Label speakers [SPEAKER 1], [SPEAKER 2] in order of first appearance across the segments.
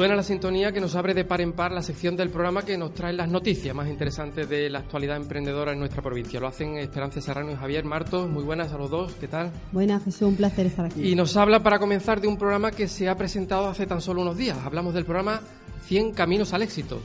[SPEAKER 1] Suena la sintonía que nos abre de par en par la sección del programa que nos trae las noticias más interesantes de la actualidad emprendedora en nuestra provincia. Lo hacen Esperanza Serrano y Javier Martos. Muy buenas a los dos, ¿qué tal?
[SPEAKER 2] Buenas, Jesús, un placer estar aquí.
[SPEAKER 1] Y nos habla para comenzar de un programa que se ha presentado hace tan solo unos días. Hablamos del programa 100 Caminos al Éxito.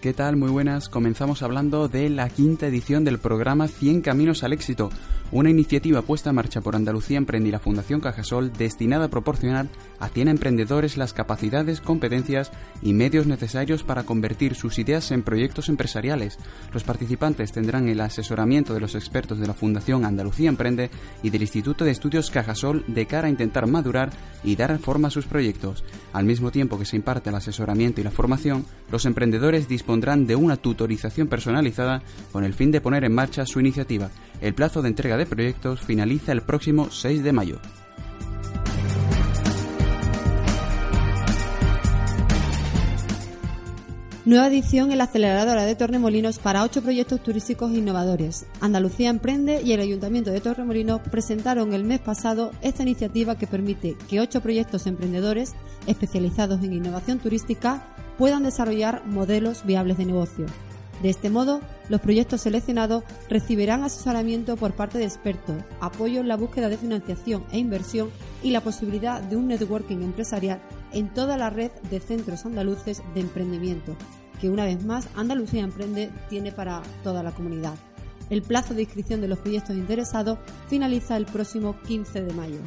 [SPEAKER 3] ¿Qué tal? Muy buenas. Comenzamos hablando de la quinta edición del programa 100 Caminos al Éxito, una iniciativa puesta en marcha por Andalucía Emprende y la Fundación Cajasol destinada a proporcionar a 100 emprendedores las capacidades, competencias y medios necesarios para convertir sus ideas en proyectos empresariales. Los participantes tendrán el asesoramiento de los expertos de la Fundación Andalucía Emprende y del Instituto de Estudios Cajasol de cara a intentar madurar y dar forma a sus proyectos. Al mismo tiempo que se imparte el asesoramiento y la formación, los emprendedores dispondrán de una tutorización personalizada con el fin de poner en marcha su iniciativa. El plazo de entrega de proyectos finaliza el próximo 6 de mayo.
[SPEAKER 2] Nueva edición en la aceleradora de Torremolinos para ocho proyectos turísticos innovadores. Andalucía Emprende y el Ayuntamiento de Torremolinos presentaron el mes pasado esta iniciativa que permite que ocho proyectos emprendedores especializados en innovación turística puedan desarrollar modelos viables de negocio. De este modo, los proyectos seleccionados recibirán asesoramiento por parte de expertos, apoyo en la búsqueda de financiación e inversión y la posibilidad de un networking empresarial en toda la red de centros andaluces de emprendimiento, que una vez más Andalucía Emprende tiene para toda la comunidad. El plazo de inscripción de los proyectos interesados finaliza el próximo 15 de mayo.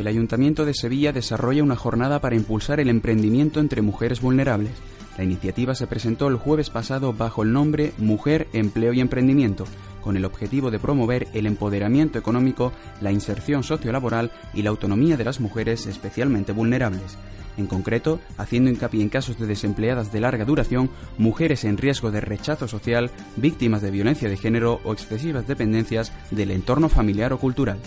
[SPEAKER 3] el Ayuntamiento de Sevilla desarrolla una jornada para impulsar el emprendimiento entre mujeres vulnerables. La iniciativa se presentó el jueves pasado bajo el nombre Mujer, Empleo y Emprendimiento, con el objetivo de promover el empoderamiento económico, la inserción sociolaboral y la autonomía de las mujeres especialmente vulnerables. En concreto, haciendo hincapié en casos de desempleadas de larga duración, mujeres en riesgo de rechazo social, víctimas de violencia de género o excesivas dependencias del entorno familiar o cultural.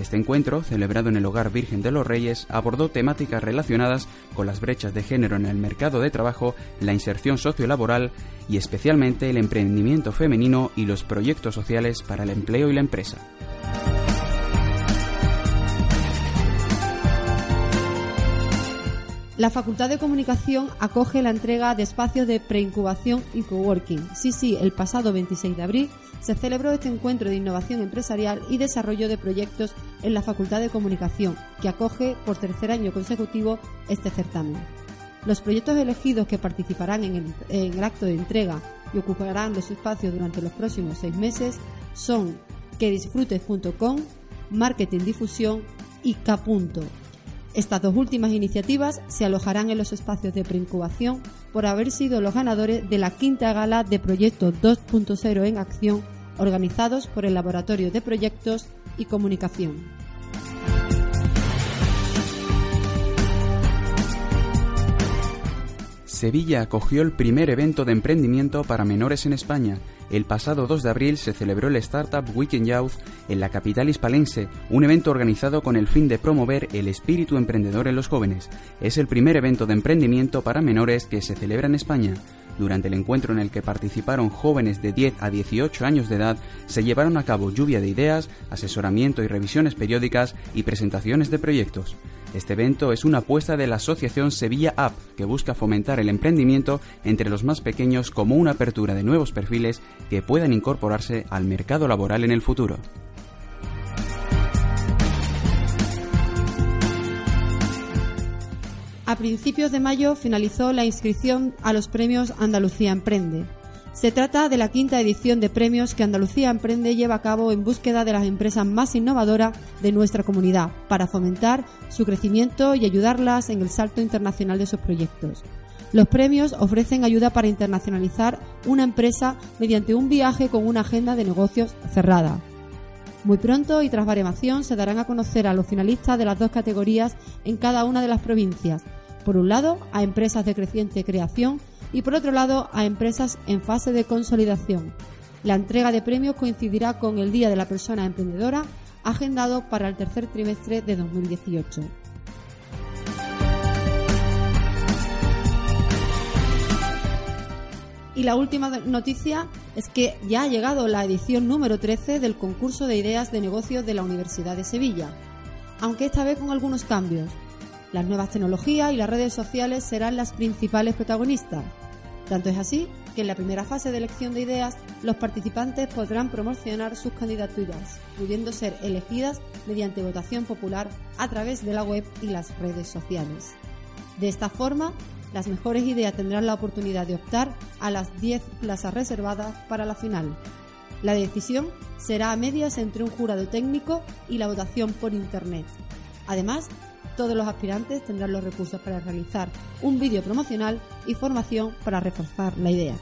[SPEAKER 3] Este encuentro, celebrado en el Hogar Virgen de los Reyes, abordó temáticas relacionadas con las brechas de género en el mercado de trabajo, la inserción sociolaboral y especialmente el emprendimiento femenino y los proyectos sociales para el empleo y la empresa.
[SPEAKER 2] La Facultad de Comunicación acoge la entrega de espacios de preincubación y coworking. Sí, sí, el pasado 26 de abril se celebró este encuentro de innovación empresarial y desarrollo de proyectos en la Facultad de Comunicación, que acoge por tercer año consecutivo este certamen. Los proyectos elegidos que participarán en el, acto de entrega y ocuparán los espacios durante los próximos seis meses son quedisfrutes.com, Marketing Difusión y K. Estas dos últimas iniciativas se alojarán en los espacios de preincubación por haber sido los ganadores de la quinta gala de Proyecto 2.0 en Acción organizados por el Laboratorio de Proyectos y Comunicación.
[SPEAKER 3] Sevilla acogió el primer evento de emprendimiento para menores en España. El pasado 2 de abril se celebró el Startup Weekend Youth en la capital hispalense, un evento organizado con el fin de promover el espíritu emprendedor en los jóvenes. Es el primer evento de emprendimiento para menores que se celebra en España. Durante el encuentro en el que participaron jóvenes de 10 a 18 años de edad, se llevaron a cabo lluvia de ideas, asesoramiento y revisiones periódicas y presentaciones de proyectos. Este evento es una apuesta de la Asociación Sevilla App, que busca fomentar el emprendimiento entre los más pequeños como una apertura de nuevos perfiles que puedan incorporarse al mercado laboral en el futuro.
[SPEAKER 2] A principios de mayo finalizó la inscripción a los premios Andalucía Emprende. Se trata de la quinta edición de premios que Andalucía Emprende lleva a cabo en búsqueda de las empresas más innovadoras de nuestra comunidad para fomentar su crecimiento y ayudarlas en el salto internacional de sus proyectos. Los premios ofrecen ayuda para internacionalizar una empresa mediante un viaje con una agenda de negocios cerrada. Muy pronto y tras baremación se darán a conocer a los finalistas de las dos categorías en cada una de las provincias. Por un lado, a empresas de creciente creación y por otro lado a empresas en fase de consolidación. La entrega de premios coincidirá con el Día de la Persona Emprendedora, agendado para el tercer trimestre de 2018. Y la última noticia es que ya ha llegado la edición número 13 del concurso de ideas de negocios de la Universidad de Sevilla, aunque esta vez con algunos cambios. Las nuevas tecnologías y las redes sociales serán las principales protagonistas. Tanto es así que en la primera fase de elección de ideas los participantes podrán promocionar sus candidaturas, pudiendo ser elegidas mediante votación popular a través de la web y las redes sociales. De esta forma, las mejores ideas tendrán la oportunidad de optar a las 10 plazas reservadas para la final. La decisión será a medias entre un jurado técnico y la votación por Internet. Además, todos los aspirantes tendrán los recursos para realizar un vídeo promocional y formación para reforzar la idea.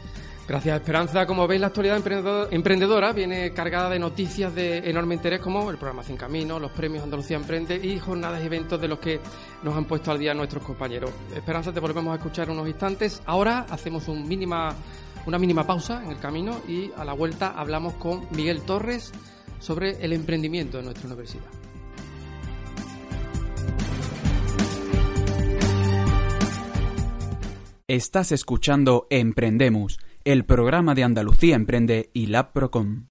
[SPEAKER 1] Gracias, Esperanza. Como veis, la actualidad emprendedora viene cargada de noticias de enorme interés como el programa Sin Camino, los premios Andalucía Emprende y jornadas y eventos de los que nos han puesto al día nuestros compañeros. Esperanza, te volvemos a escuchar unos instantes. Ahora hacemos una mínima pausa en el camino y a la vuelta hablamos con Miguel Torres sobre el emprendimiento de nuestra universidad.
[SPEAKER 3] Estás escuchando Emprendemos el programa de Andalucía Emprende y la Procom.